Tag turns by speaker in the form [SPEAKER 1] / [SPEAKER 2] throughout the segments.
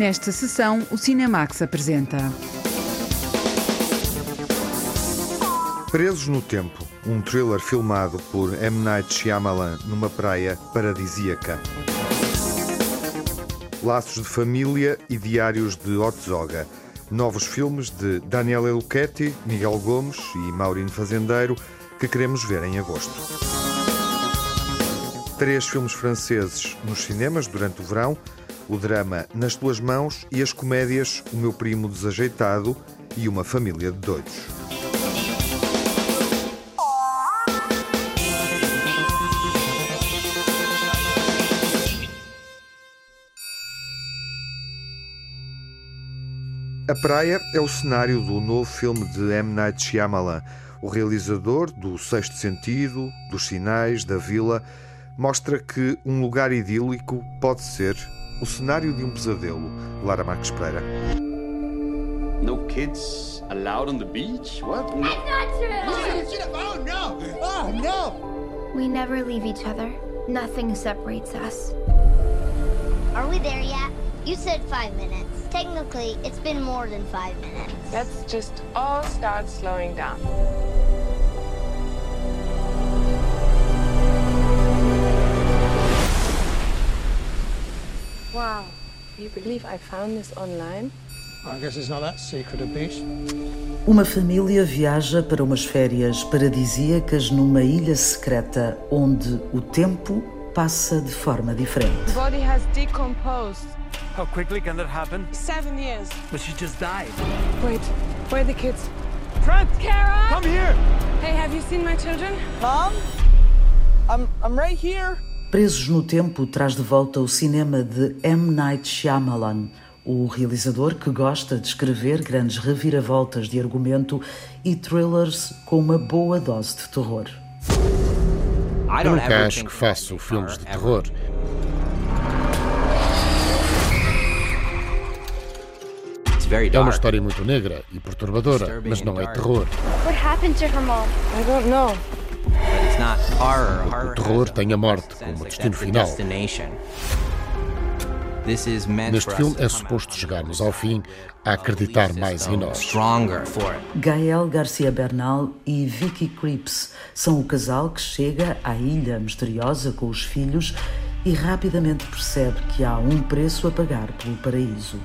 [SPEAKER 1] Nesta sessão, o Cinemax apresenta.
[SPEAKER 2] Presos no Tempo, um thriller filmado por M. Night Shyamalan numa praia paradisíaca. Laços de Família e Diários de Otzoga. Novos filmes de Daniela Luchetti, Miguel Gomes e Maurino Fazendeiro que queremos ver em agosto. Três filmes franceses nos cinemas durante o verão: o drama Nas Tuas Mãos e as comédias O Meu Primo Desajeitado e Uma Família de Doidos. A praia é o cenário do novo filme de M. Night Shyamalan. O realizador do Sexto Sentido, dos Sinais, da Vila, mostra que um lugar idílico pode ser o cenário de um pesadelo. Lara Marques Pereira.
[SPEAKER 3] No kids allowed on the beach? What? No.
[SPEAKER 4] That's not true.
[SPEAKER 3] Oh no! Oh no!
[SPEAKER 4] We never leave each other. Nothing separates us. Are we there yet? You said five minutes. Technically, it's been more than five minutes.
[SPEAKER 5] Let's just all start slowing down. Wow, do you believe I found this online?
[SPEAKER 6] I guess it's not that secret a beach.
[SPEAKER 7] Uma família viaja para umas férias paradisíacas numa ilha secreta onde o tempo passa de forma diferente.
[SPEAKER 5] The body has decomposed.
[SPEAKER 8] How quickly can that happen?
[SPEAKER 5] Seven years.
[SPEAKER 8] But she just died.
[SPEAKER 5] Wait, where are the kids?
[SPEAKER 8] Trent!
[SPEAKER 5] Kara!
[SPEAKER 8] Come here!
[SPEAKER 5] Hey, have you seen my children?
[SPEAKER 6] Mom? I'm, I'm right here.
[SPEAKER 7] Presos no Tempo traz de volta o cinema de M. Night Shyamalan, o realizador que gosta de escrever grandes reviravoltas de argumento e thrillers com uma boa dose de terror.
[SPEAKER 9] Eu nunca acho que faço filmes de terror. É uma história muito negra e perturbadora, mas não é terror.
[SPEAKER 4] What happened to her mom?
[SPEAKER 5] I don't know.
[SPEAKER 9] O terror tem a morte como destino final. Neste filme é suposto chegarmos ao fim a acreditar mais em nós.
[SPEAKER 7] Gael Garcia Bernal e Vicky Creeps são o casal que chega à ilha misteriosa com os filhos e rapidamente percebe que há um preço a pagar pelo paraíso.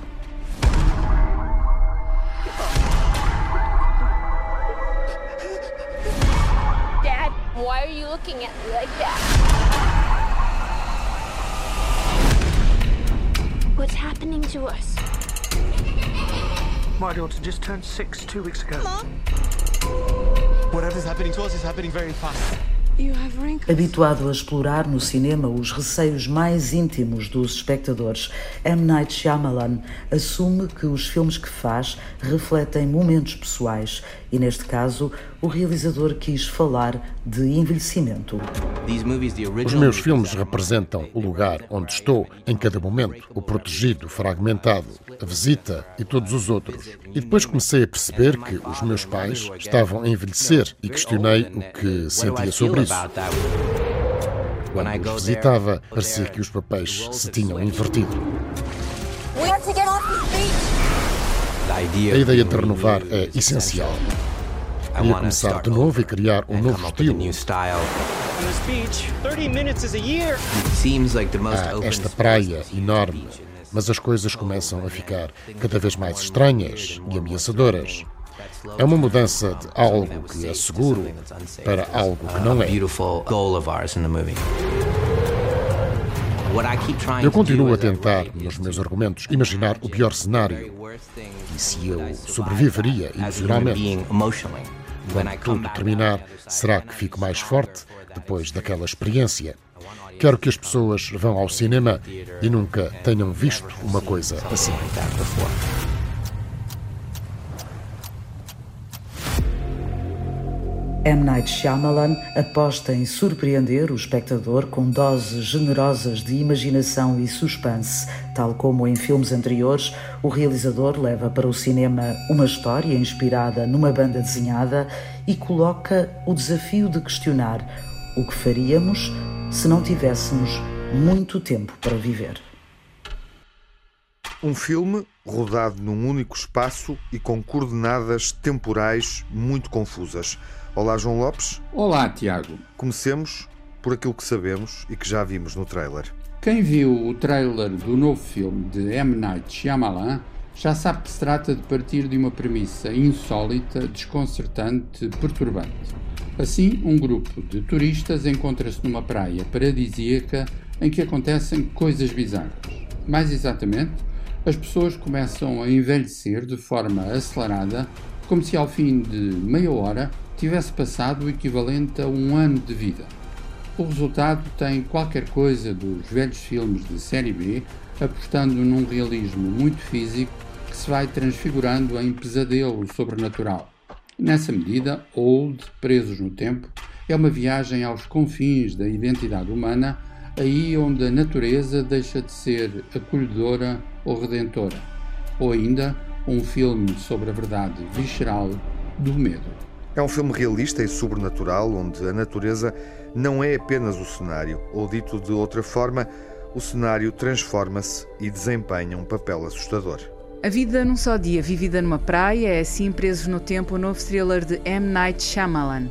[SPEAKER 4] Why are you looking at me like that? What's happening to us?
[SPEAKER 6] My daughter just turned six two weeks ago.
[SPEAKER 3] Whatever's happening to us is happening very fast.
[SPEAKER 7] Habituado a explorar no cinema os receios mais íntimos dos espectadores, M. Night Shyamalan assume que os filmes que faz refletem momentos pessoais e, neste caso, o realizador quis falar de envelhecimento.
[SPEAKER 9] Os meus filmes representam o lugar onde estou em cada momento, o protegido, fragmentado, a visita e todos os outros. E depois comecei a perceber que os meus pais estavam a envelhecer e questionei o que sentia sobre isso. Quando os visitava, parecia que os papéis se tinham invertido.
[SPEAKER 4] We have to get off this beach.
[SPEAKER 9] A ideia de renovar é essencial. Queria começar de novo e criar um novo estilo.
[SPEAKER 8] On this beach, 30 minutes is a year.
[SPEAKER 9] Há esta praia enorme, mas as coisas começam a ficar cada vez mais estranhas e ameaçadoras. É uma mudança de algo que é seguro para algo que não é. Eu continuo a tentar, nos meus argumentos, imaginar o pior cenário e se eu sobreviveria emocionalmente. Quando tudo terminar, será que fico mais forte depois daquela experiência? Quero que as pessoas vão ao cinema e nunca tenham visto uma coisa assim.
[SPEAKER 7] M. Night Shyamalan aposta em surpreender o espectador com doses generosas de imaginação e suspense. Tal como em filmes anteriores, o realizador leva para o cinema uma história inspirada numa banda desenhada e coloca o desafio de questionar o que faríamos se não tivéssemos muito tempo para viver.
[SPEAKER 2] Um filme rodado num único espaço e com coordenadas temporais muito confusas. Olá, João Lopes.
[SPEAKER 10] Olá, Tiago.
[SPEAKER 2] Comecemos por aquilo que sabemos e que já vimos no trailer.
[SPEAKER 10] Quem viu o trailer do novo filme de M. Night Shyamalan já sabe que se trata de partir de uma premissa insólita, desconcertante, perturbante. Assim, um grupo de turistas encontra-se numa praia paradisíaca em que acontecem coisas bizarras. Mais exatamente, as pessoas começam a envelhecer de forma acelerada, como se ao fim de meia hora tivesse passado o equivalente a um ano de vida. O resultado tem qualquer coisa dos velhos filmes de série B, apostando num realismo muito físico que se vai transfigurando em pesadelo sobrenatural. Nessa medida, Old, Presos no Tempo, é uma viagem aos confins da identidade humana, aí onde a natureza deixa de ser acolhedora ou redentora, ou ainda um filme sobre a verdade visceral do medo.
[SPEAKER 2] É um filme realista e sobrenatural onde a natureza não é apenas o cenário, ou dito de outra forma, o cenário transforma-se e desempenha um papel assustador.
[SPEAKER 1] A vida num só dia, vivida numa praia, é assim preso no tempo o novo thriller de M. Night Shyamalan.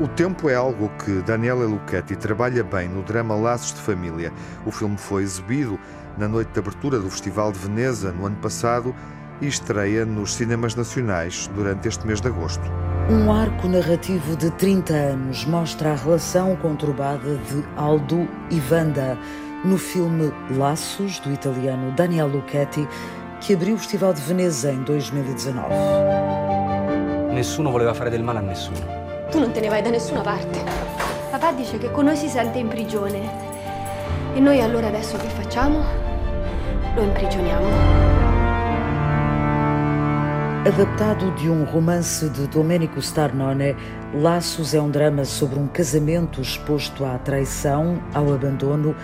[SPEAKER 2] O tempo é algo que Daniela Lucchetti trabalha bem no drama Laços de Família. O filme foi exibido na noite de abertura do Festival de Veneza no ano passado e estreia nos cinemas nacionais durante este mês de agosto.
[SPEAKER 7] Um arco narrativo de 30 anos mostra a relação conturbada de Aldo e Wanda no filme Laços, do italiano Daniel Lucchetti, que abriu o Festival de Veneza em 2019.
[SPEAKER 11] Nessuno voleva fare del male a nessuno.
[SPEAKER 12] Tu non te ne vai da nessuna parte. Papà dice che con noi si sente in prigione. E noi allora adesso che facciamo? Lo imprigioniamo.
[SPEAKER 7] Adaptado de um romance de Domenico Starnone, Laços é um drama sobre um casamento exposto à traição, ao abandono,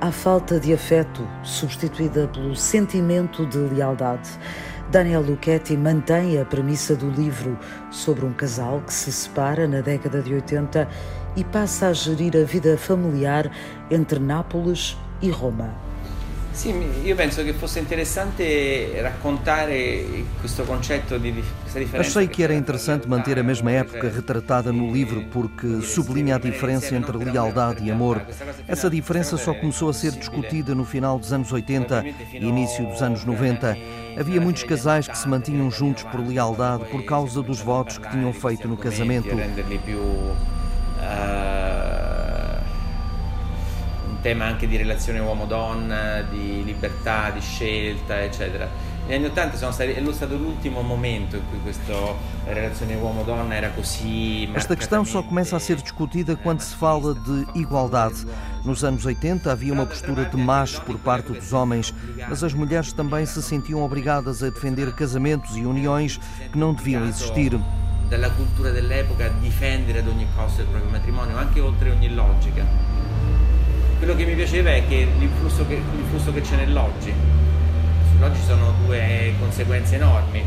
[SPEAKER 7] à falta de afeto, substituída pelo sentimento de lealdade. Daniel Lucchetti mantém a premissa do livro sobre um casal que se separa na década de 80 e passa a gerir a vida familiar entre Nápoles e Roma.
[SPEAKER 13] Sì, io penso che fosse interessante raccontare questo concetto di questa differenza.
[SPEAKER 14] Achei que era interessante manter a mesma época retratada no livro porque sublinha a diferença entre lealdade e amor. Essa diferença só começou a ser discutida no final dos anos 80 e início dos anos 90. Havia muitos casais que se mantinham juntos por lealdade por causa dos votos que tinham feito no casamento.
[SPEAKER 13] Tema anche di relazione uomo-donna, di libertà, di scelta, eccetera. Negli anni Ottanta è stato l'ultimo momento in cui questa relazione uomo-donna era così.
[SPEAKER 14] Esta questão só começa a ser discutida quando se fala de igualdade. Nos anos 80 havia uma postura de macho por parte dos homens, mas as mulheres também se sentiam obrigadas a defender casamentos e uniões que não deviam existir.
[SPEAKER 13] Dalla cultura dell'epoca difendere ad ogni costo il proprio matrimonio, anche oltre ogni logica. Quello che mi piaceva è che l'influsso che, l'influsso che c'è nell'oggi. Sull'oggi sono due conseguenze enormi.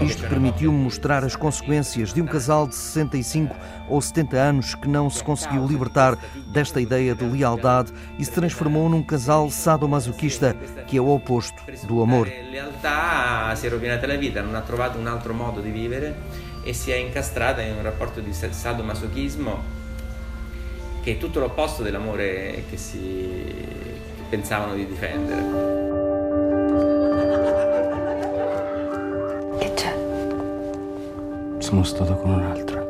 [SPEAKER 14] Isto permitiu-me mostrar as consequências de um casal de 65 ou 70 anos que não se conseguiu libertar desta ideia de lealdade e se transformou num casal sadomasoquista, que é o oposto do amor.
[SPEAKER 13] lealtà si è rovinata la vita, non ha trovato un altro modo di vivere e si è incastrata in un rapporto di sadomasochismo che è tutto l'opposto dell'amore che, si, che pensavano di difendere.
[SPEAKER 12] Che c'è?
[SPEAKER 11] Sono stato con un'altra.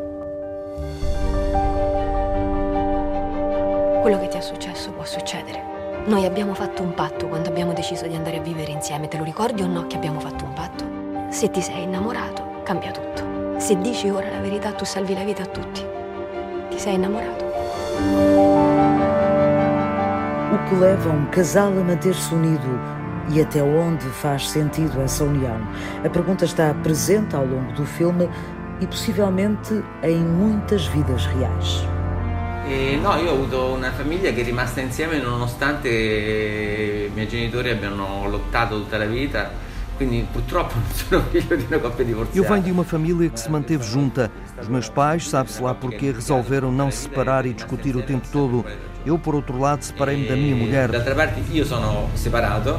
[SPEAKER 12] Quello che ti è successo può succedere. Noi abbiamo fatto un patto quando abbiamo deciso di andare a vivere insieme. Te lo ricordi o no che abbiamo fatto un patto? Se ti sei innamorato, cambia tutto. Se dici ora la verità, tu salvi la vita a tutti. Ti sei innamorato?
[SPEAKER 7] O que leva um casal a manter-se unido e até onde faz sentido essa união? A pergunta está presente ao longo do filme e possivelmente em muitas vidas reais.
[SPEAKER 13] E no, io ho avuto una famiglia che è rimasta insieme nonostante i miei genitori abbiano lottato tutta la vita
[SPEAKER 14] Eu venho de uma família que se manteve junta. Os meus pais, sabe-se lá porquê, resolveram não se separar e discutir o tempo todo. Eu, por outro lado, separei-me da minha mulher.
[SPEAKER 13] D'altra parte, io sono separato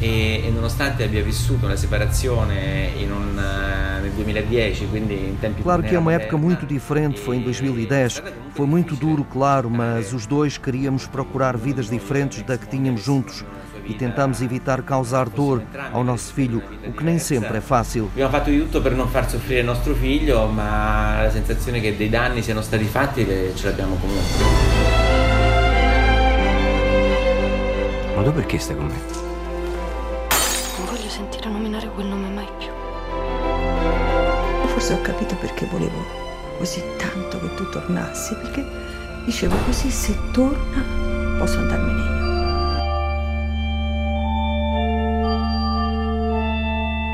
[SPEAKER 13] e, e nonostante abbia vissuto una separazione in un, nel 2010, quindi in tempi
[SPEAKER 14] Claro que é uma época muito diferente, foi em 2010. Foi muito duro, claro, mas os dois queríamos procurar vidas diferentes da que tínhamos juntos e tentamos evitar causar dor ao nosso filho, o que nem sempre é fácil.
[SPEAKER 13] Abbiamo fatto di tutto per non far soffrire il nostro figlio, ma la sensazione che dei danni siano stati fatti ce l'abbiamo comunque.
[SPEAKER 15] Ma tu perché stai con me?
[SPEAKER 12] Non voglio sentire nominare quel nome mai più.
[SPEAKER 16] Forse ho capito perché volevo così tanto che tu tornassi, perché dicevo così se torna posso andarmene io.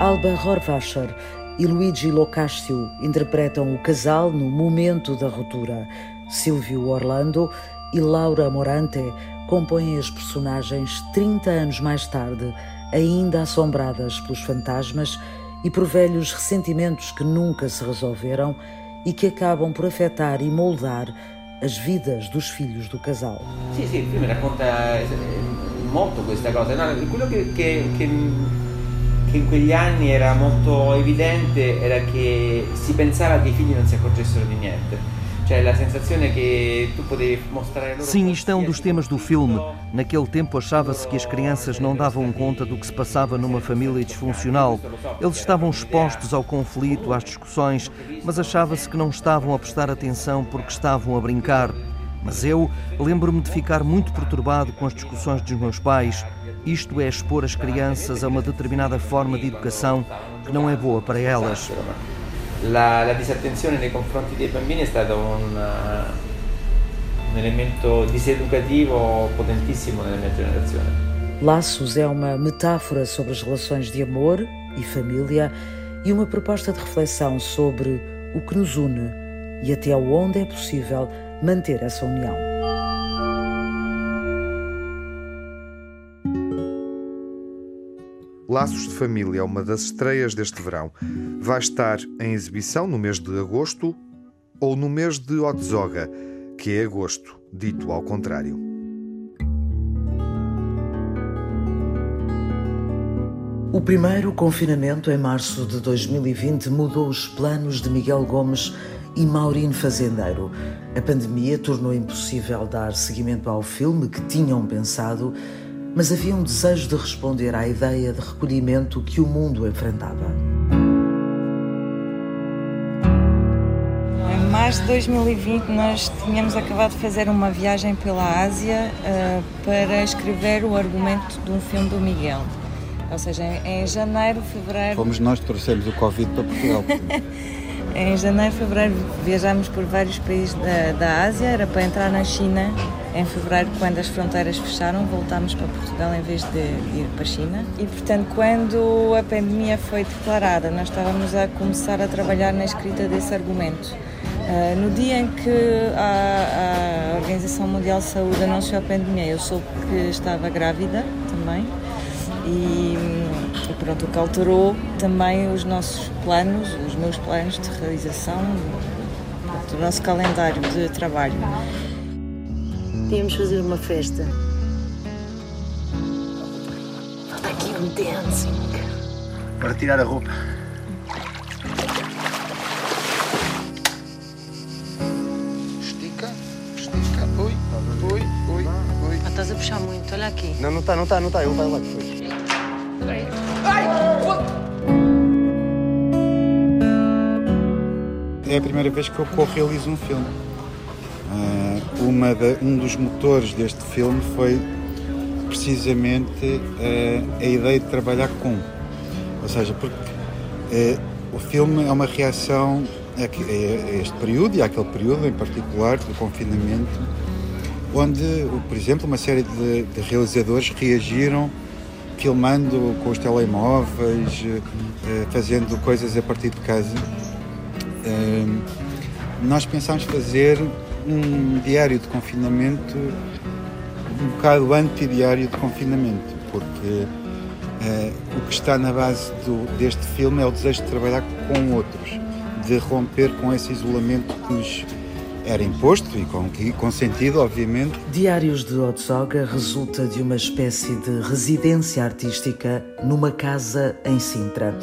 [SPEAKER 7] Alba Horvacher e Luigi Locascio interpretam o casal no momento da ruptura. Silvio Orlando e Laura Morante compõem as personagens 30 anos mais tarde, ainda assombradas pelos fantasmas e por velhos ressentimentos que nunca se resolveram e que acabam por afetar e moldar as vidas dos filhos do casal.
[SPEAKER 13] Sì, sì, il film racconta molto questa cosa. No, che, che, che che in quegli anni era molto evidente era che si pensava che i figli non si accorgessero di niente.
[SPEAKER 14] Sim, isto é um dos temas do filme. Naquele tempo achava-se que as crianças não davam conta do que se passava numa família disfuncional. Eles estavam expostos ao conflito, às discussões, mas achava-se que não estavam a prestar atenção porque estavam a brincar. Mas eu lembro-me de ficar muito perturbado com as discussões dos meus pais. Isto é expor as crianças a uma determinada forma de educação que não é boa para elas.
[SPEAKER 13] La, la disattenzione nei confronti dei bambini è stato un, un elemento diseducativo potentissimo nella mia generazione.
[SPEAKER 7] Laços é uma metáfora sobre as relações de amor e família e uma proposta de reflexão sobre o que nos une e até onde é possível manter essa união.
[SPEAKER 2] Laços de Família é uma das estreias deste verão. Vai estar em exibição no mês de agosto ou no mês de Otzoga, que é agosto, dito ao contrário.
[SPEAKER 7] O primeiro confinamento em março de 2020 mudou os planos de Miguel Gomes e Maurino Fazendeiro. A pandemia tornou impossível dar seguimento ao filme que tinham pensado, mas havia um desejo de responder à ideia de recolhimento que o mundo enfrentava.
[SPEAKER 17] Em março de 2020, nós tínhamos acabado de fazer uma viagem pela Ásia uh, para escrever o argumento de um filme do Miguel. Ou seja, em, em janeiro, fevereiro.
[SPEAKER 18] Fomos nós que trouxemos o Covid para Portugal.
[SPEAKER 17] Em janeiro, fevereiro viajámos por vários países da, da Ásia, era para entrar na China. Em fevereiro, quando as fronteiras fecharam, voltámos para Portugal em vez de ir para a China. E, portanto, quando a pandemia foi declarada, nós estávamos a começar a trabalhar na escrita desse argumento. Uh, no dia em que a, a Organização Mundial de Saúde anunciou a pandemia, eu soube que estava grávida também. E, e pronto, o que alterou também os nossos planos, os meus planos de realização, pronto, o nosso calendário de trabalho.
[SPEAKER 16] Tínhamos fazer uma festa. Falta aqui um dancing.
[SPEAKER 18] Para tirar a roupa. Estica, estica. Oi, oi, oi, oi.
[SPEAKER 16] Ah, estás a puxar muito, olha aqui.
[SPEAKER 18] Não, não está, não está, não está. Ele vai lá depois. É a primeira vez que eu co-realizo um filme. De, um dos motores deste filme foi precisamente uh, a ideia de trabalhar com. Ou seja, porque uh, o filme é uma reação a, a este período e àquele período em particular do confinamento, onde, por exemplo, uma série de, de realizadores reagiram filmando com os telemóveis, fazendo coisas a partir de casa. Nós pensámos fazer um diário de confinamento um bocado anti-diário de confinamento, porque Uh, o que está na base do, deste filme é o desejo de trabalhar com outros, de romper com esse isolamento que nos era imposto e com, sentido, obviamente.
[SPEAKER 7] Diários de Otsoga resulta de uma espécie de residência artística numa casa em Sintra.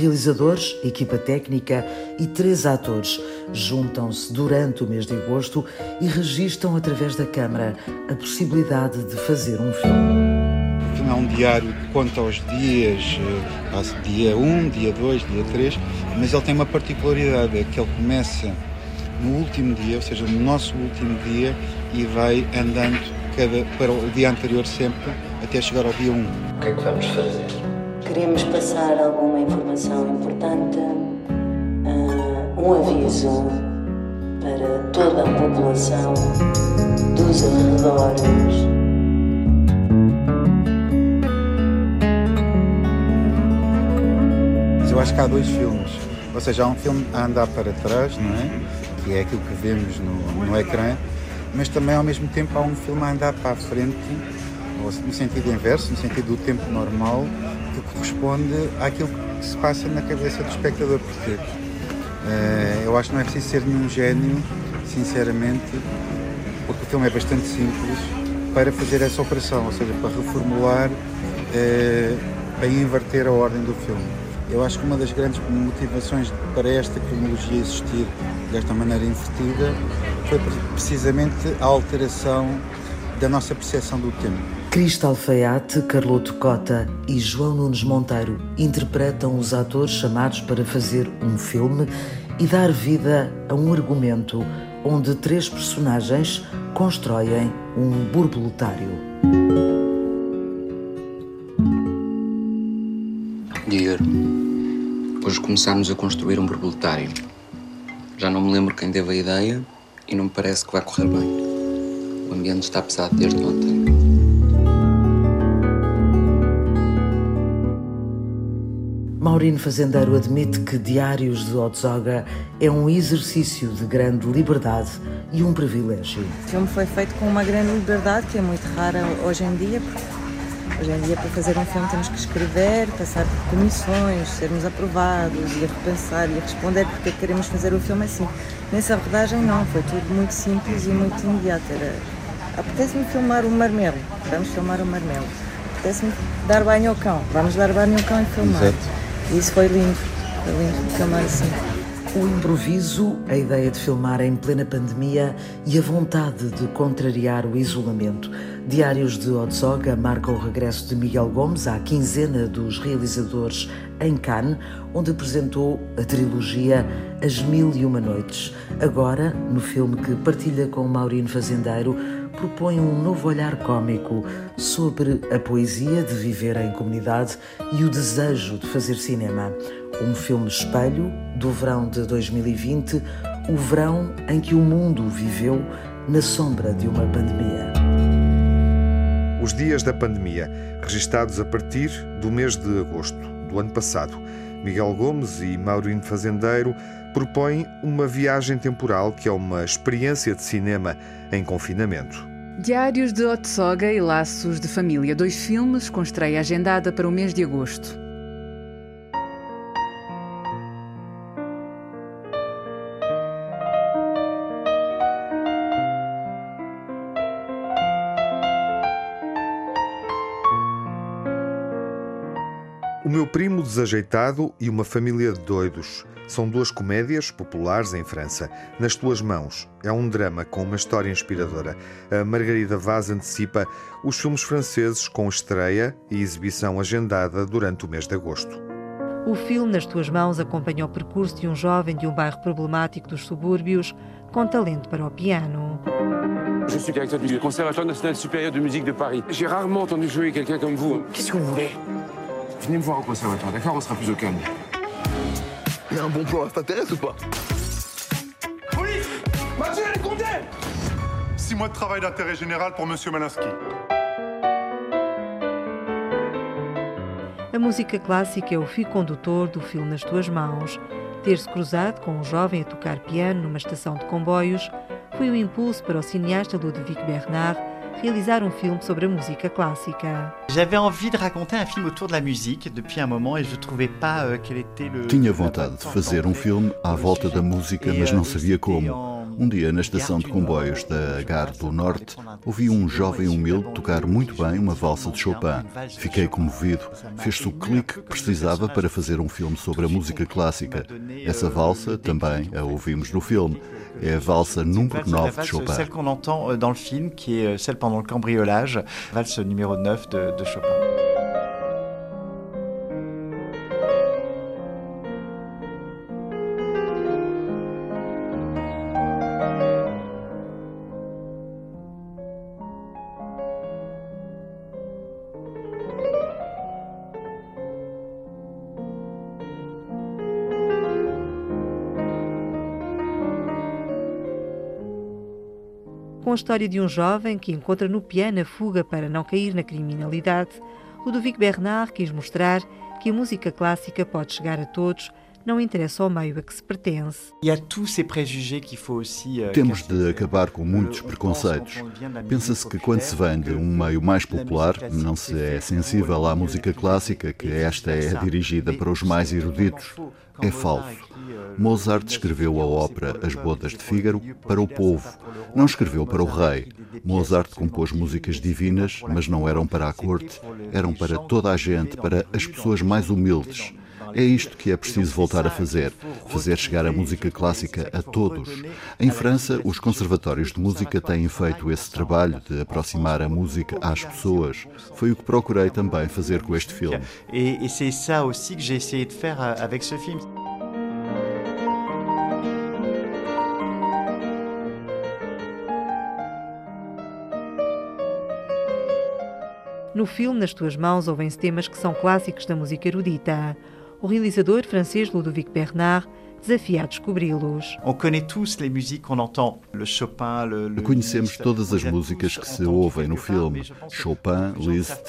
[SPEAKER 7] Realizadores, equipa técnica e três atores juntam-se durante o mês de agosto e registam através da Câmara a possibilidade de fazer um filme.
[SPEAKER 18] É um diário que conta os dias, eh, dia 1, dia 2, dia 3, mas ele tem uma particularidade, é que ele começa no último dia, ou seja, no nosso último dia, e vai andando cada, para o dia anterior sempre, até chegar ao dia 1.
[SPEAKER 19] O que é que vamos fazer?
[SPEAKER 20] Queremos passar alguma informação importante, uh, um aviso para toda a população dos arredores.
[SPEAKER 18] Mas eu acho que há dois filmes. Ou seja, há um filme a andar para trás, não é? que é aquilo que vemos no, no ecrã, mas também ao mesmo tempo há um filme a andar para a frente, no sentido inverso, no sentido do tempo normal, que corresponde àquilo que se passa na cabeça do espectador. Porque uh, eu acho que não é preciso ser nenhum gênio, sinceramente, porque o filme é bastante simples, para fazer essa operação, ou seja, para reformular, uh, para inverter a ordem do filme. Eu acho que uma das grandes motivações para esta cronologia existir desta maneira invertida foi precisamente a alteração da nossa percepção do tempo.
[SPEAKER 7] Cristal Alfaiate, Carloto Cota e João Nunes Monteiro interpretam os atores chamados para fazer um filme e dar vida a um argumento onde três personagens constroem um borboletário.
[SPEAKER 21] Diga. Hoje começámos a construir um borboletário. Já não me lembro quem teve a ideia e não me parece que vai correr bem. O ambiente está pesado desde ontem.
[SPEAKER 7] Maurino Fazendeiro admite que Diários de Otzoga é um exercício de grande liberdade e um privilégio.
[SPEAKER 17] O filme foi feito com uma grande liberdade, que é muito rara hoje em dia, porque Hoje em dia, para fazer um filme, temos que escrever, passar por comissões, sermos aprovados e a repensar e a responder porque é que queremos fazer o filme assim. Nessa rodagem, não, foi tudo muito simples e muito imediato. Era, apetece-me filmar o marmelo, vamos filmar o marmelo. Apetece-me dar banho ao cão, vamos dar banho ao cão e filmar. Exato. Isso foi lindo, foi lindo filmar assim.
[SPEAKER 7] O improviso, a ideia de filmar em plena pandemia e a vontade de contrariar o isolamento. Diários de Otsoga marca o regresso de Miguel Gomes à quinzena dos realizadores em Cannes, onde apresentou a trilogia As Mil e Uma Noites. Agora, no filme que partilha com Maurino Fazendeiro, propõe um novo olhar cômico sobre a poesia de viver em comunidade e o desejo de fazer cinema um filme espelho do verão de 2020, o verão em que o mundo viveu na sombra de uma pandemia.
[SPEAKER 2] Os dias da pandemia, registados a partir do mês de agosto do ano passado. Miguel Gomes e Maurino Fazendeiro propõem uma viagem temporal que é uma experiência de cinema em confinamento.
[SPEAKER 1] Diários de Otsoga e Laços de Família, dois filmes com estreia agendada para o mês de agosto.
[SPEAKER 2] O meu primo desajeitado e uma família de doidos. São duas comédias populares em França. Nas tuas mãos é um drama com uma história inspiradora. A Margarida Vaz antecipa os filmes franceses com estreia e exibição agendada durante o mês de agosto.
[SPEAKER 22] O filme Nas Tuas Mãos acompanha o percurso de um jovem de um bairro problemático dos subúrbios com talento para o piano.
[SPEAKER 11] Je suis directeur du Conservatoire national supérieur de musique de Paris. J'ai rarement entendu jouer quelqu'un comme vous. Qu'est-ce que vous voulez Venez me voir au conservatoire, d'accord On sera plus au calme.
[SPEAKER 23] Il y a un bon plan, t'intéresse ou pas
[SPEAKER 11] Police Mathieu, elle est
[SPEAKER 23] Six mois de travail d'intérêt général pour Monsieur Malinsky.
[SPEAKER 22] A música clássica é o fio condutor do filme Nas Tuas Mãos. Ter-se cruzado com um jovem a tocar piano numa estação de comboios foi o impulso para o cineasta Ludovic Bernard realizar um filme sobre a música clássica.
[SPEAKER 24] J'avais envie de raconter un film autour de la musique depuis un moment et je trouvais pas euh, quel était le
[SPEAKER 25] Tinha vontade de fazer um filme à volta da música, mas não sabia como. Um dia, na estação de comboios da Gare do Norte, ouvi um jovem humilde tocar muito bem uma valsa de Chopin. Fiquei comovido. Fez-se o clique que precisava para fazer um filme sobre a música clássica. Essa valsa também a ouvimos no filme. É a valsa número 9 de Chopin.
[SPEAKER 24] Celle qu'on entend dans le film, qui est celle pendant le cambriolage, valse numéro 9 de, de Chopin.
[SPEAKER 22] Com a história de um jovem que encontra no piano a fuga para não cair na criminalidade, Ludovic Bernard quis mostrar que a música clássica pode chegar a todos, não interessa ao meio a que se pertence.
[SPEAKER 24] Euh,
[SPEAKER 25] Temos de acabar com muitos preconceitos. Pensa-se que quando se vem de um meio mais popular, não se é sensível à música clássica, que esta é dirigida para os mais eruditos. É falso. Mozart escreveu a ópera As Bodas de Fígaro para o povo, não escreveu para o rei. Mozart compôs músicas divinas, mas não eram para a corte, eram para toda a gente, para as pessoas mais humildes. É isto que é preciso voltar a fazer, fazer chegar a música clássica a todos. Em França, os conservatórios de música têm feito esse trabalho de aproximar a música às pessoas. Foi o que procurei também fazer com este filme.
[SPEAKER 24] Et c'est ça aussi que j'ai essayé de faire euh, avec ce film.
[SPEAKER 22] No filme Nas Tuas Mãos ouvem-se temas que são clássicos da música erudita. O realizador francês Ludovic Bernard desafia a descobri-los.
[SPEAKER 25] Conhecemos todas as músicas que se ouvem no filme. Chopin, Liszt,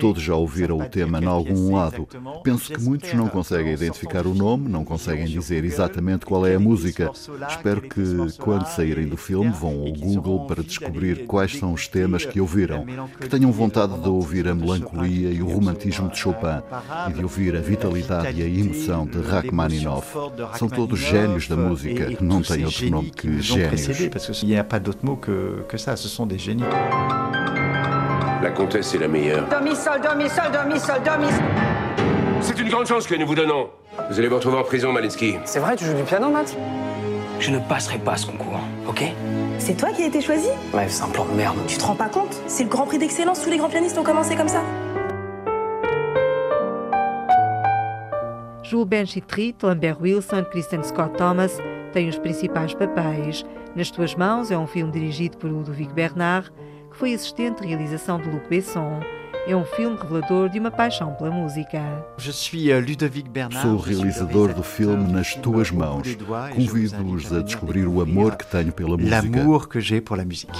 [SPEAKER 25] todos já ouviram o tema em algum lado. Penso que muitos não conseguem identificar o nome, não conseguem dizer exatamente qual é a música. Espero que, quando saírem do filme, vão ao Google para descobrir quais são os temas que ouviram, que tenham vontade de ouvir a melancolia e o romantismo de Chopin e de ouvir a vitalidade e a emoção de Rachmaninoff. São todos gênios da música, não tem outro nome que gênios.
[SPEAKER 24] Qu'il n'y a pas d'autre mot que, que ça, ce sont des génies.
[SPEAKER 11] La comtesse est la meilleure.
[SPEAKER 26] Domi sol, domi sol, domi sol, domi
[SPEAKER 11] C'est une grande chance que nous vous donnons. Vous allez vous retrouver en prison, Malinsky.
[SPEAKER 15] C'est vrai, tu joues du piano, Matt? Je ne passerai pas ce concours, ok?
[SPEAKER 19] C'est toi qui as été choisi?
[SPEAKER 15] Ouais, c'est un plan de merde.
[SPEAKER 19] Tu te rends pas compte? C'est le grand prix d'excellence, tous les grands pianistes ont commencé comme ça.
[SPEAKER 22] Jules Benchitrit, Lambert Wilson, Kristen Scott Thomas têm os principais papéis. Nas Tuas Mãos é um filme dirigido por Ludovic Bernard, que foi assistente de realização de Luc Besson. É um filme revelador de uma paixão pela música.
[SPEAKER 24] Je suis euh, Ludovic Bernard.
[SPEAKER 25] Sou o realizador do filme Nas Tuas Mãos. Convido-os a descobrir o amor que tenho pela música.
[SPEAKER 24] L'amour que j'ai pour la musique.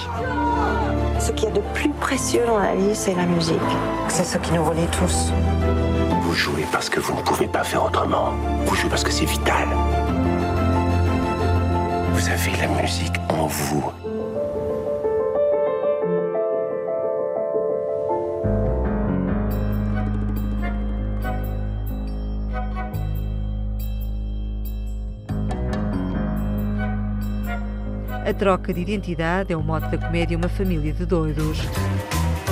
[SPEAKER 20] Ce qu'il y a de plus précieux dans la vie, c'est la musique. C'est ce qui nous relie tous.
[SPEAKER 11] Jouez parce que vous ne pouvez pas faire autrement. Vous jouez parce que c'est vital. Vous avez la musique en vous.
[SPEAKER 22] A troca de identidade é o mote da comédia Uma Família de Doidos.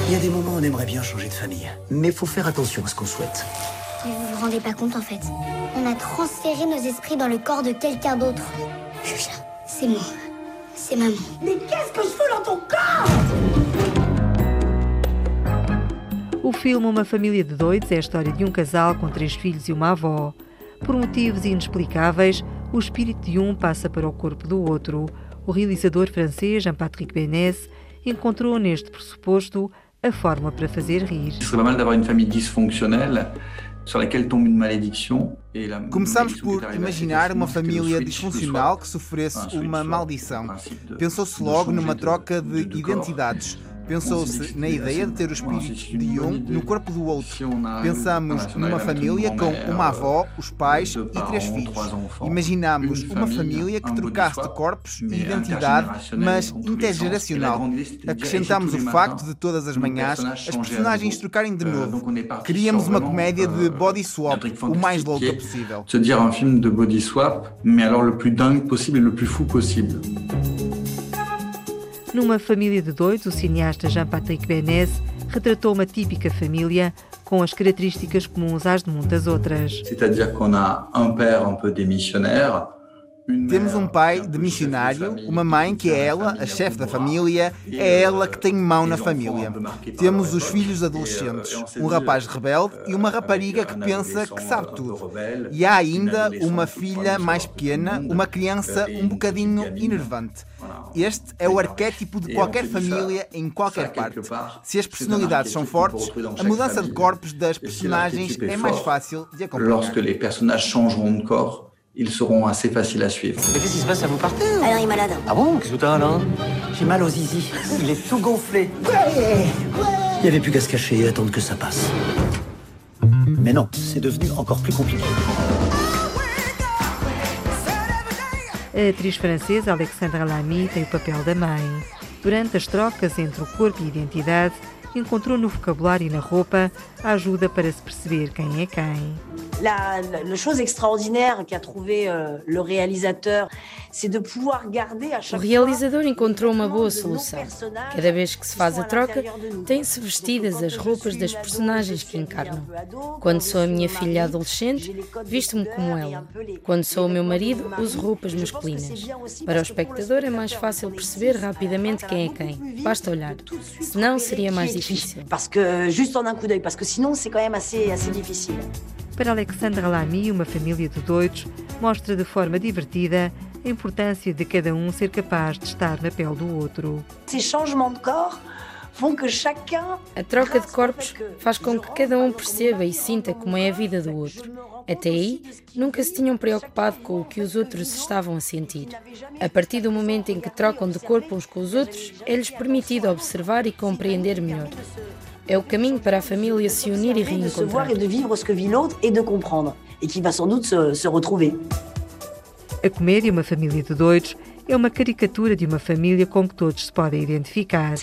[SPEAKER 27] Il y a des moments où on aimerait bien changer de famille. Mais faut faire attention à ce qu'on souhaite.
[SPEAKER 4] Mais vous vous rendez pas compte en fait. On a transféré nos esprits dans le corps de quelqu'un d'autre. Julia, c'est moi. C'est maman.
[SPEAKER 26] Mais qu'est-ce que je fous dans ton corps
[SPEAKER 22] O filme Uma Família de Doidos é a história de um casal com três filhos e uma avó. Por motivos inexplicáveis, o espírito de um passa para o corpo do outro. O realizador francês Jean-Patrick Bénès encontrou neste pressuposto a forma para fazer rir.
[SPEAKER 28] Começamos por imaginar uma família disfuncional que sofresse uma maldição. Pensou-se logo numa troca de identidades. Pensou-se na ideia de ter o espírito de um no corpo do outro. Pensamos numa família com uma avó, os pais e três filhos. Imaginamos uma família que trocasse de corpos e identidade, mas intergeracional. Acrescentamos o facto de todas as manhãs as personagens trocarem de novo. Queríamos uma comédia de body swap, o mais louca possível.
[SPEAKER 29] Se dire un film de body swap, mais alors le plus dingue possible et le plus fou possible.
[SPEAKER 22] Numa família de doidos, o cineasta Jean-Patrick Bénez retratou uma típica família com as características comuns às de muitas outras.
[SPEAKER 29] C'est-à-dire qu'on a un père un peu démissionnaire,
[SPEAKER 28] Temos um pai de missionário, uma mãe que é ela, a chefe da família, é ela que tem mão na família. Temos os filhos adolescentes, um rapaz rebelde e uma rapariga que pensa que sabe tudo. E há ainda uma filha mais pequena, uma criança um bocadinho enervante. Este é o arquétipo de qualquer família em qualquer parte. Se as personalidades são fortes, a mudança de corpos das personagens é mais fácil de acompanhar.
[SPEAKER 29] Ils seront assez faciles à suivre.
[SPEAKER 30] Mais qu'est-ce qui se passe à vous partez
[SPEAKER 4] Alors il est malade.
[SPEAKER 30] Ah bon Qu'est-ce que t'as Alain J'ai mal aux zizi. Il est tout gonflé. Il n'y avait plus qu'à se cacher et attendre que ça passe. Mais non, c'est devenu encore plus compliqué.
[SPEAKER 22] A atriz francesa Alexandra Lamy tem o papel da mãe. Durante as trocas entre o corpo e a identidade, encontrou no vocabulário e na roupa ajuda para se perceber quem é quem.
[SPEAKER 31] La, la, la chose extraordinaire qu'a trouvé euh, le réalisateur, c'est de pouvoir garder à
[SPEAKER 32] O
[SPEAKER 31] chaque
[SPEAKER 32] realizador encontrou uma boa solução. Cada vez que se faz a troca, têm-se vestidas as roupas das personagens que encarnam. Quando sou a minha filha adolescente, visto-me como ela. Quando sou o meu marido, uso roupas masculinas. Para o espectador é mais fácil perceber rapidamente quem é quem. Basta olhar. Senão seria mais difícil.
[SPEAKER 31] Parce que juste en un coup d'œil, parce que sinon c'est quand même assez, assez difficile.
[SPEAKER 22] Para Alexandra Lamy, uma família de doidos mostra de forma divertida a importância de cada um ser capaz de estar na pele do outro.
[SPEAKER 31] Ces changements de corps font que chacun
[SPEAKER 32] A troca de corpos faz com que cada um perceba e sinta como é a vida do outro. Até aí, nunca se tinham preocupado com o que os outros estavam a sentir. A partir do momento em que trocam de corpo uns com os outros, é-lhes permitido observar e compreender melhor. É o caminho para a família se unir e
[SPEAKER 31] de se voir
[SPEAKER 32] reencontrar.
[SPEAKER 31] et de vivre ce que vit l'autre et de comprendre. Et qui va sans doute se, se retrouver.
[SPEAKER 22] A comédia Uma Família de Doidos é uma caricatura de uma família com que todos se podem identificar.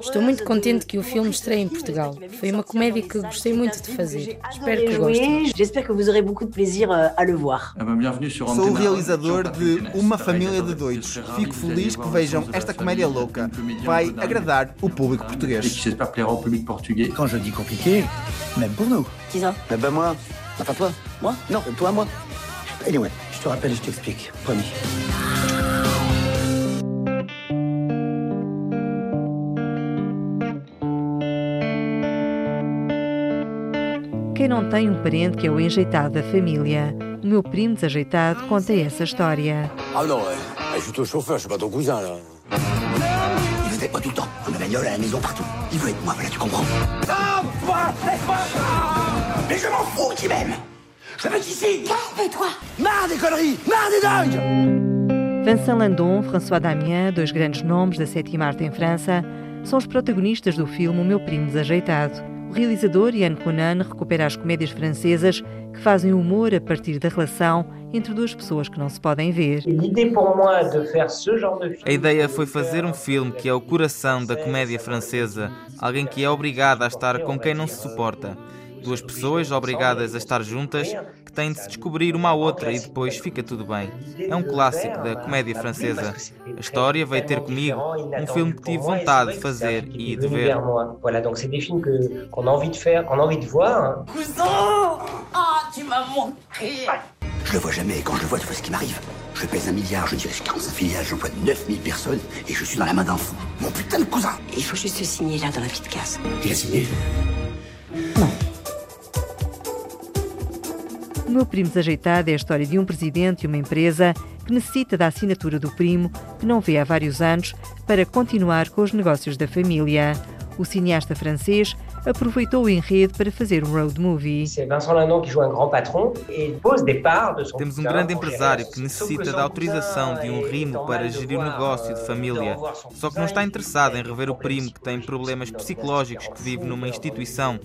[SPEAKER 32] Estou muito contente que o filme estreie em Portugal. Foi uma comédia que gostei muito de fazer. Espero que gostem.
[SPEAKER 31] J'espère que vous aurez beaucoup de plaisir euh, à le voir.
[SPEAKER 29] Ah
[SPEAKER 28] Sou o realizador de Uma Família de Doidos. Fico feliz que vejam esta comédia louca. Vai agradar o público português.
[SPEAKER 30] Quand je dis compliqué, même pour nous.
[SPEAKER 31] Qui ça
[SPEAKER 30] Eh ben moi. Enfin toi. Moi Non, toi, moi. Anyway, je te rappelle, je t'explique. Promis.
[SPEAKER 22] Quem não tem um parente que é o enjeitado da família? O meu primo desajeitado conta essa história.
[SPEAKER 30] Ah non, ouais. je suis ton chauffeur, je suis pas ton cousin, là. Il venait pas tout le temps. On a bagnole à la maison partout. Il veut être moi, voilà, tu comprends Non, toi, laisse-moi Mais je m'en fous qu'il m'aime Je veux ici Calme-toi Marre des conneries Marre des dingues
[SPEAKER 22] Vincent Landon, François Damien, dois grandes nomes da sétima arte em França, são os protagonistas do filme O Meu Primo Desajeitado. O realizador Yann Conan recupera as comédias francesas que fazem humor a partir da relação entre duas pessoas que não se podem ver.
[SPEAKER 33] A ideia foi fazer um filme que é o coração da comédia francesa, alguém que é obrigado a estar com quem não se suporta. Duas pessoas obrigadas a estar juntas que têm de se descobrir uma à outra e depois fica tudo bem. É um clássico da comédia francesa. A história veio ter comigo, um filme que tive vontade de fazer e de ver.
[SPEAKER 34] Voilà, donc c'est des films que- qu'on a envie de faire, qu'on a envie de voir.
[SPEAKER 30] Cousin Ah, tu m'as manqué Je le vois jamais, et quand je le vois, tu vois ce qui m'arrive. Je pèse un milliard, je dirige 45 filiales, j'emploie 9000 personnes, et je suis dans la main d'un fou. Mon putain de cousin
[SPEAKER 31] Il faut juste signer là dans la petite case.
[SPEAKER 30] Il a signé
[SPEAKER 22] O meu primo desajeitado é a história de um presidente e uma empresa que necessita da assinatura do primo, que não vê há vários anos, para continuar com os negócios da família. O cineasta francês aproveitou o enredo para fazer um road movie.
[SPEAKER 33] Temos um grande empresário que necessita da autorização de um rimo para gerir o negócio de família, só que não está interessado em rever o primo que tem problemas psicológicos que vive numa instituição.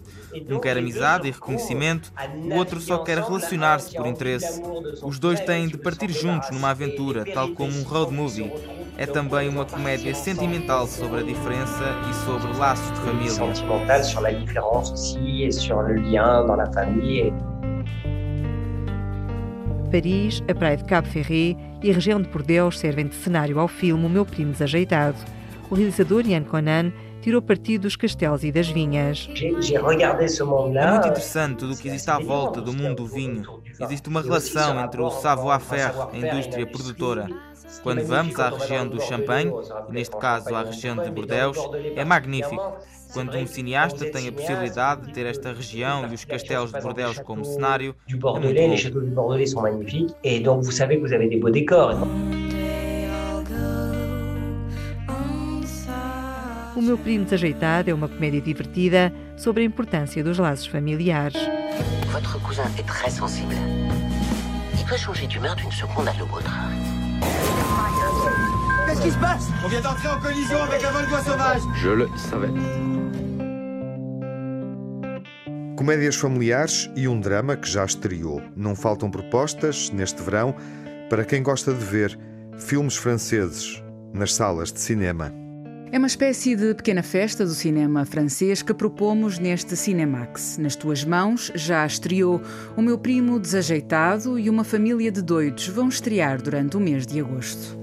[SPEAKER 33] Um quer amizade e reconhecimento, o outro só quer relacionar-se por interesse. Os dois têm de partir juntos numa aventura, tal como um road movie. É também uma comédia sentimental sobre a diferença e sobre laços de família.
[SPEAKER 22] Paris, a praia de Cabo Ferré e a região de Bordeaux servem de cenário ao filme O Meu Primo Desajeitado. O realizador Ian Conan tirou partido dos castelos e das vinhas.
[SPEAKER 33] É muito interessante tudo o que existe à volta do mundo do vinho. Existe uma relação entre o savoir-faire, a indústria produtora. Quando vamos à região do Champagne, neste caso à região de Bordeaux, é magnífico. Quando um cineasta tem a possibilidade de ter esta região e os castelos de Bordeaux como cenário, é muito bom.
[SPEAKER 22] O Meu Primo Desajeitado é uma comédia divertida sobre a importância dos laços familiares.
[SPEAKER 27] Votre cousin est très sensible. Il peut changer d'humeur d'une seconde à l'autre.
[SPEAKER 30] Qu'est-ce qui se passe On vient d'entrer en collision avec un vol d'oie sauvage
[SPEAKER 15] Je le savais.
[SPEAKER 2] Comédias familiares e um drama que já estreou. Não faltam propostas neste verão para quem gosta de ver filmes franceses nas salas de cinema.
[SPEAKER 1] É uma espécie de pequena festa do cinema francês que propomos neste Cinemax. Nas tuas mãos já estreou O Meu Primo Desajeitado e Uma Família de Doidos vão estrear durante o mês de agosto.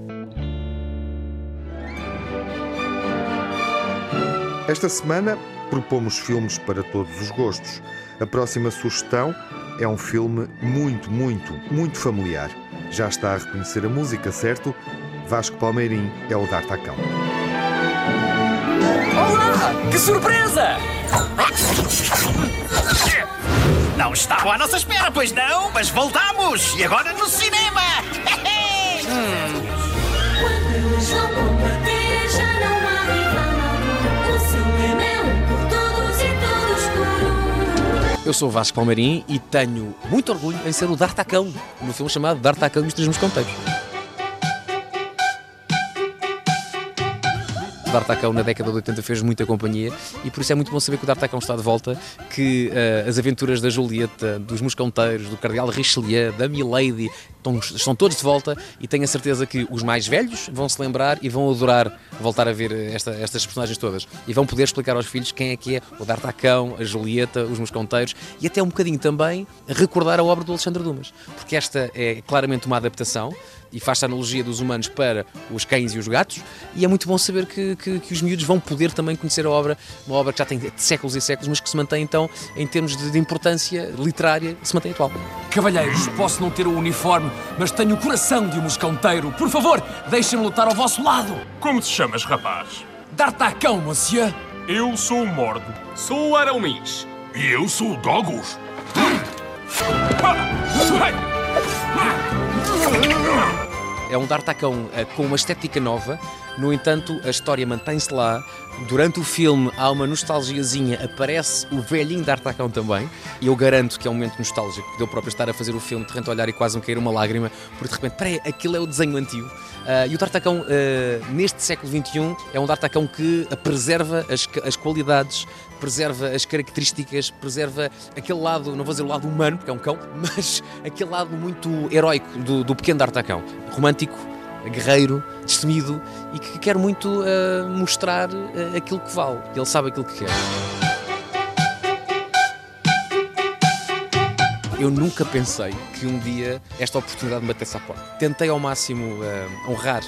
[SPEAKER 2] Esta semana propomos filmes para todos os gostos. A próxima sugestão é um filme muito, muito, muito familiar. Já está a reconhecer a música, certo? Vasco Palmeirim é o D'Artacão.
[SPEAKER 35] Olá! Que surpresa! Não estavam à nossa espera, pois não? Mas voltamos! E agora no cinema!
[SPEAKER 36] Eu sou Vasco Palmeirim e tenho muito orgulho em ser o D'Artacão, no filme chamado D'Artacão e os Três O D'Artacão na década de 80 fez muita companhia e por isso é muito bom saber que o D'Artacão está de volta, que uh, as aventuras da Julieta, dos Mosconteiros, do Cardeal Richelieu, da Milady, estão, estão todos de volta e tenho a certeza que os mais velhos vão se lembrar e vão adorar voltar a ver esta, estas personagens todas. E vão poder explicar aos filhos quem é que é o D'Artacão, a Julieta, os Mosconteiros e até um bocadinho também recordar a obra do Alexandre Dumas, porque esta é claramente uma adaptação e faz a analogia dos humanos para os cães e os gatos, e é muito bom saber que, que, que, os miúdos vão poder também conhecer a obra, uma obra que já tem séculos e séculos, mas que se mantém então, em termos de, de importância literária, se mantém atual.
[SPEAKER 35] Cavalheiros, posso não ter o uniforme, mas tenho o coração de um moscouteiro. Por favor, deixem-me lutar ao vosso lado.
[SPEAKER 37] Como te chamas, rapaz?
[SPEAKER 35] D'Artacão, monsieur.
[SPEAKER 37] Eu sou o Mordo.
[SPEAKER 10] Sou o Aramis.
[SPEAKER 37] E eu sou o Dogus.
[SPEAKER 36] É um D'Artacão eh, com uma estética nova, no entanto, a história mantém-se lá. Durante o filme há uma nostalgiazinha, aparece o velhinho D'Artacão também, e eu garanto que é um momento nostálgico, de eu próprio estar a fazer o filme, de repente olhar e quase me cair uma lágrima, porque de repente, peraí, aquilo é o desenho antigo. Uh, e o D'Artacão, uh, neste século XXI, é um D'Artacão que preserva as, as qualidades, preserva as características, preserva aquele lado, não vou dizer o lado humano, porque é um cão, mas aquele lado muito heróico do, do pequeno D'Artacão. Romântico, guerreiro, destemido e que quer muito uh, mostrar uh, aquilo que vale. Ele sabe aquilo que quer. Eu nunca pensei que um dia esta oportunidade me batesse à porta. Tentei ao máximo uh, honrar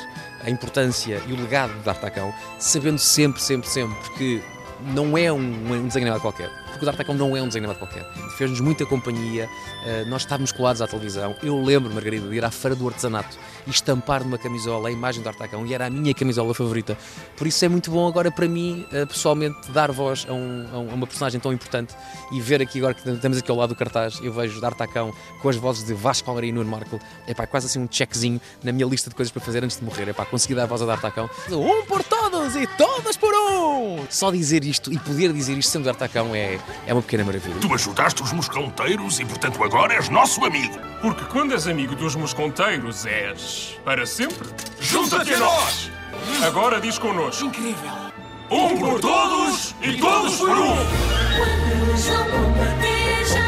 [SPEAKER 36] a importância e o legado de D'Artacão, sabendo sempre, sempre, sempre que não é um, um desenho animado qualquer. Porque o D'Artacão não é um desenho animado qualquer. Fez-nos muita companhia, uh, nós estávamos colados à televisão. Eu lembro, Margarida, de ir à Feira do Artesanato e estampar numa camisola a imagem do D'Artacão e era a minha camisola favorita. Por isso é muito bom agora para mim, uh, pessoalmente, dar voz a, um, a, uma personagem tão importante e ver aqui agora que estamos aqui ao lado do cartaz, eu vejo D'Artacão com as vozes de Vasco Palmeira e Nuno Marco. É pá, quase assim um checkzinho na minha lista de coisas para fazer antes de morrer. É pá, consegui dar a voz a D'Artacão. Um por todos! e todas por um! Só dizer isto e poder dizer isto sendo D'Artacão é, é uma pequena maravilha.
[SPEAKER 37] Tu ajudaste os mosconteiros e, portanto, agora és nosso amigo. Porque quando és amigo dos mosconteiros, és para sempre. Junta-te a nós! Agora diz connosco.
[SPEAKER 30] Incrível.
[SPEAKER 37] Um por todos e todos por um!
[SPEAKER 38] Quando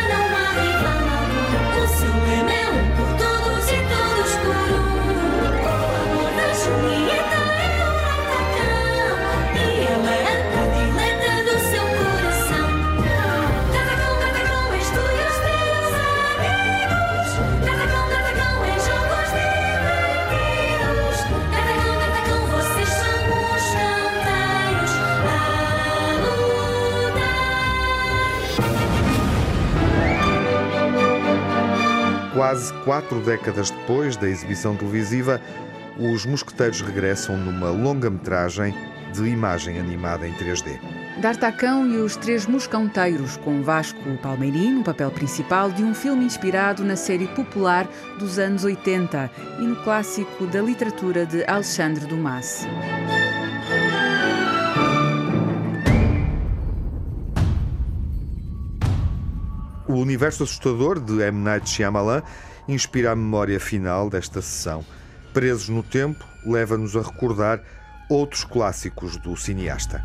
[SPEAKER 2] Quase quatro décadas depois da exibição televisiva, os Mosqueteiros regressam numa longa-metragem de imagem animada em 3D.
[SPEAKER 1] D'Artacão e os Três Moscanteiros, com Vasco Palmeirim no papel principal de um filme inspirado na série popular dos anos 80 e no clássico da literatura de Alexandre Dumas.
[SPEAKER 2] O universo assustador de M. Night Shyamalan inspira a memória final desta sessão. Presos no tempo, leva-nos a recordar outros clássicos do cineasta.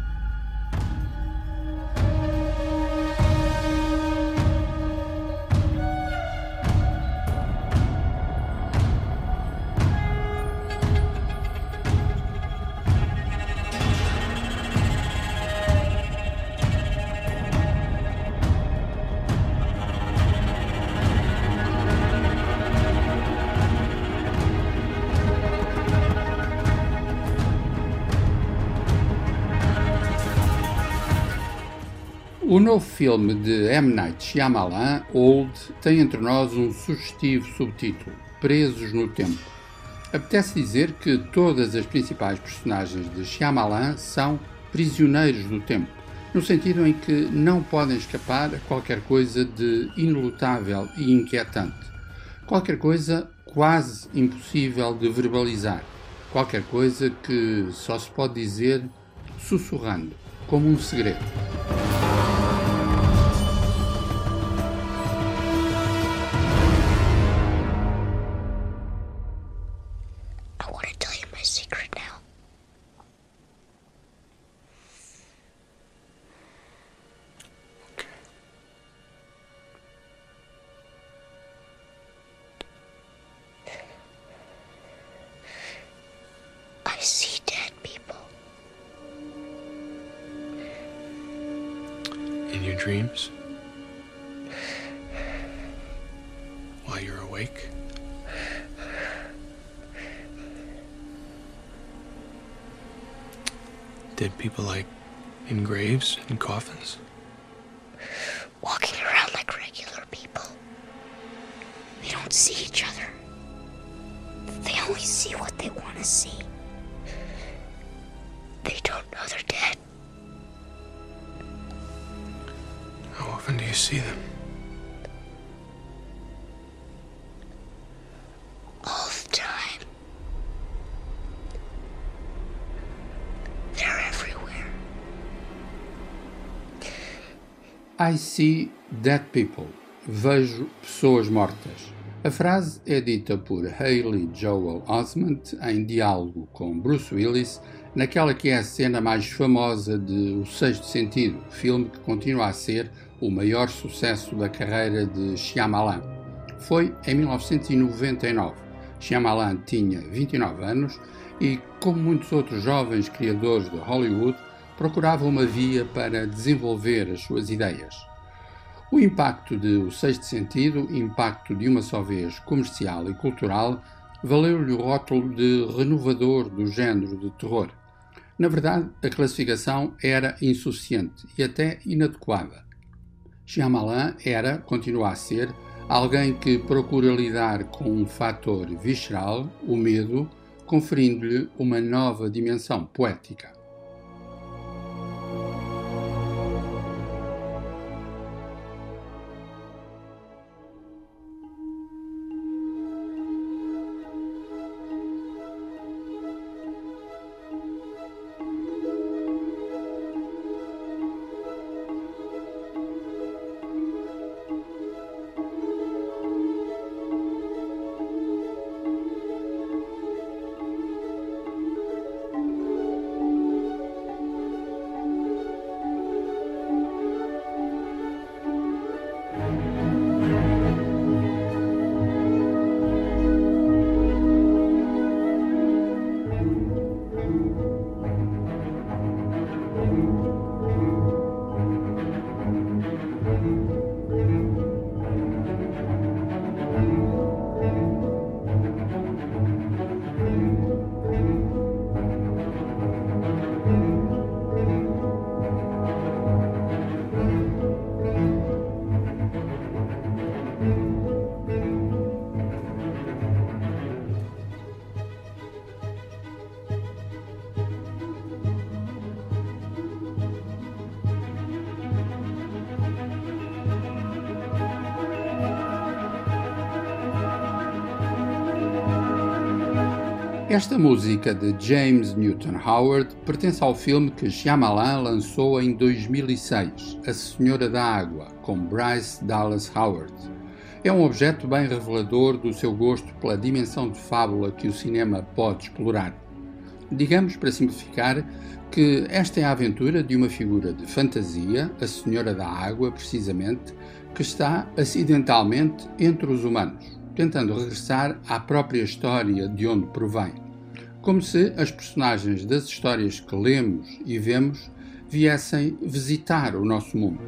[SPEAKER 10] Novo filme de M. Night Shyamalan, Old, tem entre nós um sugestivo subtítulo, Presos no Tempo. Apetece dizer que todas as principais personagens de Shyamalan são prisioneiros do tempo, no sentido em que não podem escapar a qualquer coisa de inelutável e inquietante, qualquer coisa quase impossível de verbalizar, qualquer coisa que só se pode dizer sussurrando, como um segredo.
[SPEAKER 39] In your dreams? While you're awake? Dead people like in graves and coffins?
[SPEAKER 38] Walking around like regular people. They don't see each other. They only see what they want to see. All the time. They're everywhere.
[SPEAKER 10] I see dead people. Vejo pessoas mortas. A frase é dita por Haley Joel Osment em diálogo com Bruce Willis naquela que é a cena mais famosa de O Sexto Sentido, filme que continua a ser o maior sucesso da carreira de Shyamalan. Foi em 1999. Shyamalan tinha 29 anos e, como muitos outros jovens criadores de Hollywood, procurava uma via para desenvolver as suas ideias. O impacto de O Sexto Sentido, impacto de uma só vez comercial e cultural, valeu-lhe o rótulo de renovador do género de terror. Na verdade, a classificação era insuficiente e até inadequada. Shyamalan era, continua a ser, alguém que procura lidar com um fator visceral, o medo, conferindo-lhe uma nova dimensão poética. Esta música de James Newton Howard pertence ao filme que Shyamalan lançou em 2006, A Senhora da Água, com Bryce Dallas Howard. É um objeto bem revelador do seu gosto pela dimensão de fábula que o cinema pode explorar. Digamos, para simplificar, que esta é a aventura de uma figura de fantasia, a Senhora da Água, precisamente, que está acidentalmente entre os humanos tentando regressar à própria história de onde provém. Como se as personagens das histórias que lemos e vemos viessem visitar o nosso mundo.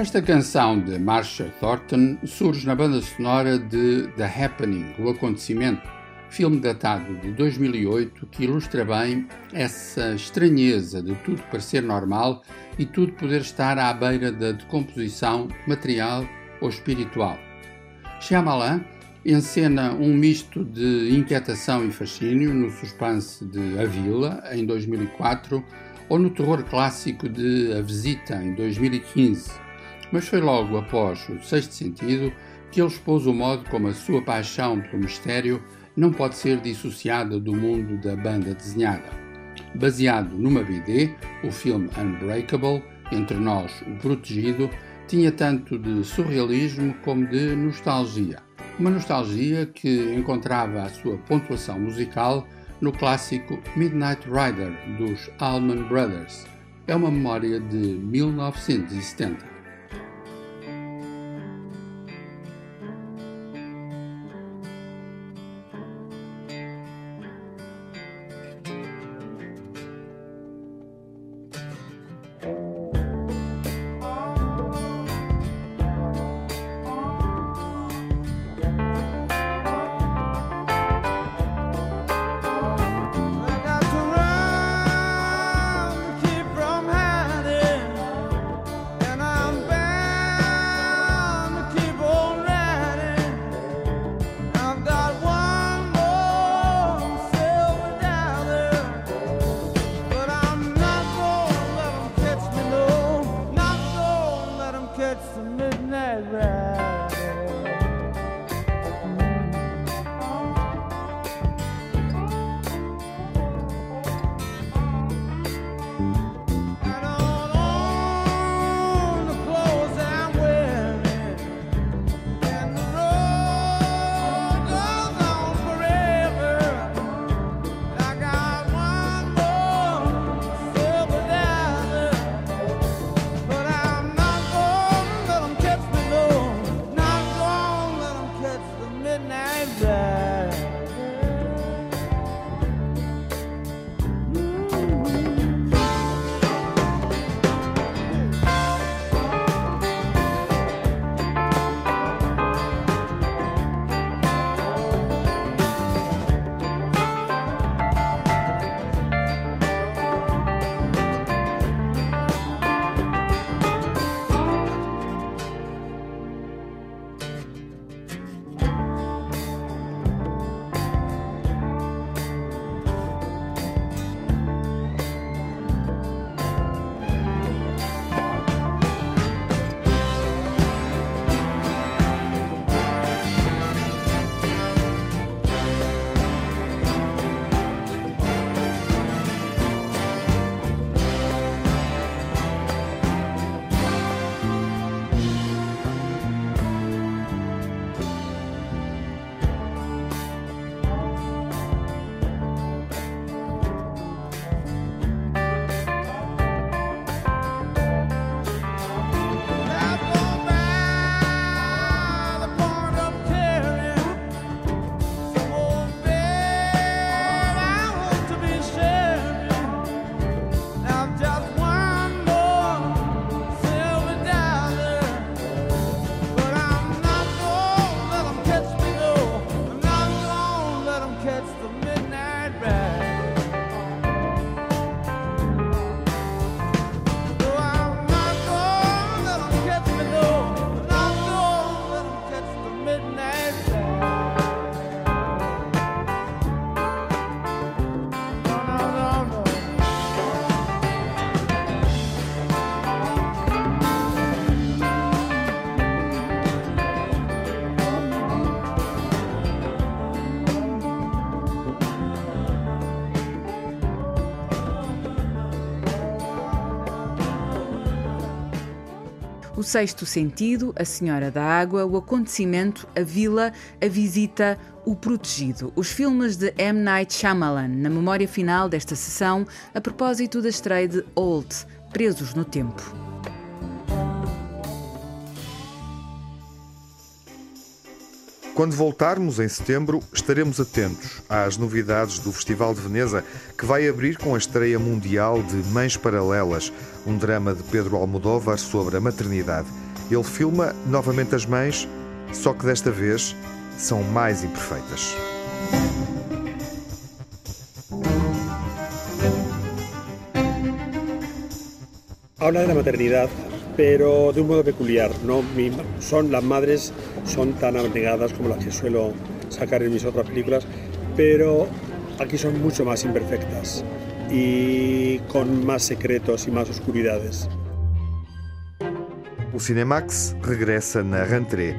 [SPEAKER 10] Esta canção de Marsha Thornton surge na banda sonora de The Happening, O Acontecimento, filme datado de 2008 que ilustra bem essa estranheza de tudo parecer normal e tudo poder estar à beira da decomposição material ou espiritual. Shyamalan encena um misto de inquietação e fascínio no suspense de A Vila, em 2004, ou no terror clássico de A Visita, em 2015. Mas foi logo após o Sexto Sentido que ele expôs o modo como a sua paixão pelo mistério não pode ser dissociada do mundo da banda desenhada. Baseado numa BD, o filme Unbreakable, Entre Nós, o Protegido, tinha tanto de surrealismo como de nostalgia. Uma nostalgia que encontrava a sua pontuação musical no clássico Midnight Rider dos Allman Brothers. É uma memória de 1970.
[SPEAKER 1] Sexto Sentido, A Senhora da Água, O Acontecimento, A Vila, A Visita, O Protegido. Os filmes de M. Night Shyamalan, na memória final desta sessão, a propósito da estreia de Old, Presos no Tempo.
[SPEAKER 2] Quando voltarmos em setembro, estaremos atentos às novidades do Festival de Veneza, que vai abrir com a estreia mundial de Mães Paralelas, um drama de Pedro Almodóvar sobre a maternidade. Ele filma novamente as mães, só que desta vez são mais imperfeitas.
[SPEAKER 40] Habla de la maternidad, pero de un modo peculiar. No son las madres son tan abnegadas como las que suelo sacar en mis otras películas, pero aquí son mucho más imperfectas y con más secretos y más oscuridades.
[SPEAKER 2] O Cinemax regressa na rentrée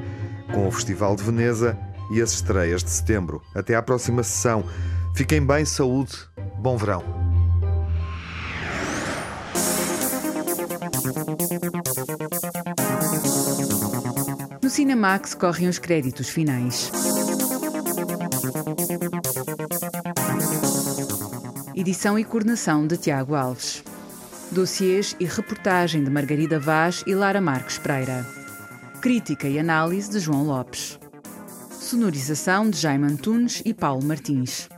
[SPEAKER 2] com o Festival de Veneza e as estreias de setembro. Até à próxima sessão. Fiquem bem, saúde, bom verão.
[SPEAKER 1] No Cinemax correm os créditos finais. Edição e coordenação de Tiago Alves. Dossiês e reportagem de Margarida Vaz e Lara Marques Pereira. Crítica e análise de João Lopes. Sonorização de Jaime Antunes e Paulo Martins.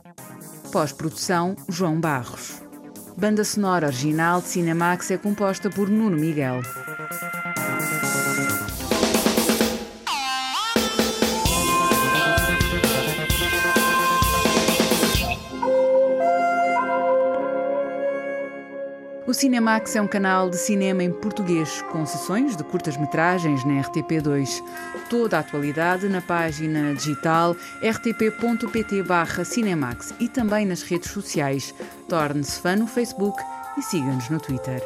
[SPEAKER 1] Pós-produção João Barros. Banda sonora original de Cinemax é composta por Nuno Miguel. Cinemax é um canal de cinema em português, com sessões de curtas-metragens na RTP2. Toda a atualidade na página digital rtp.pt/cinemax e também nas redes sociais. Torne-se fã no Facebook e siga-nos no Twitter.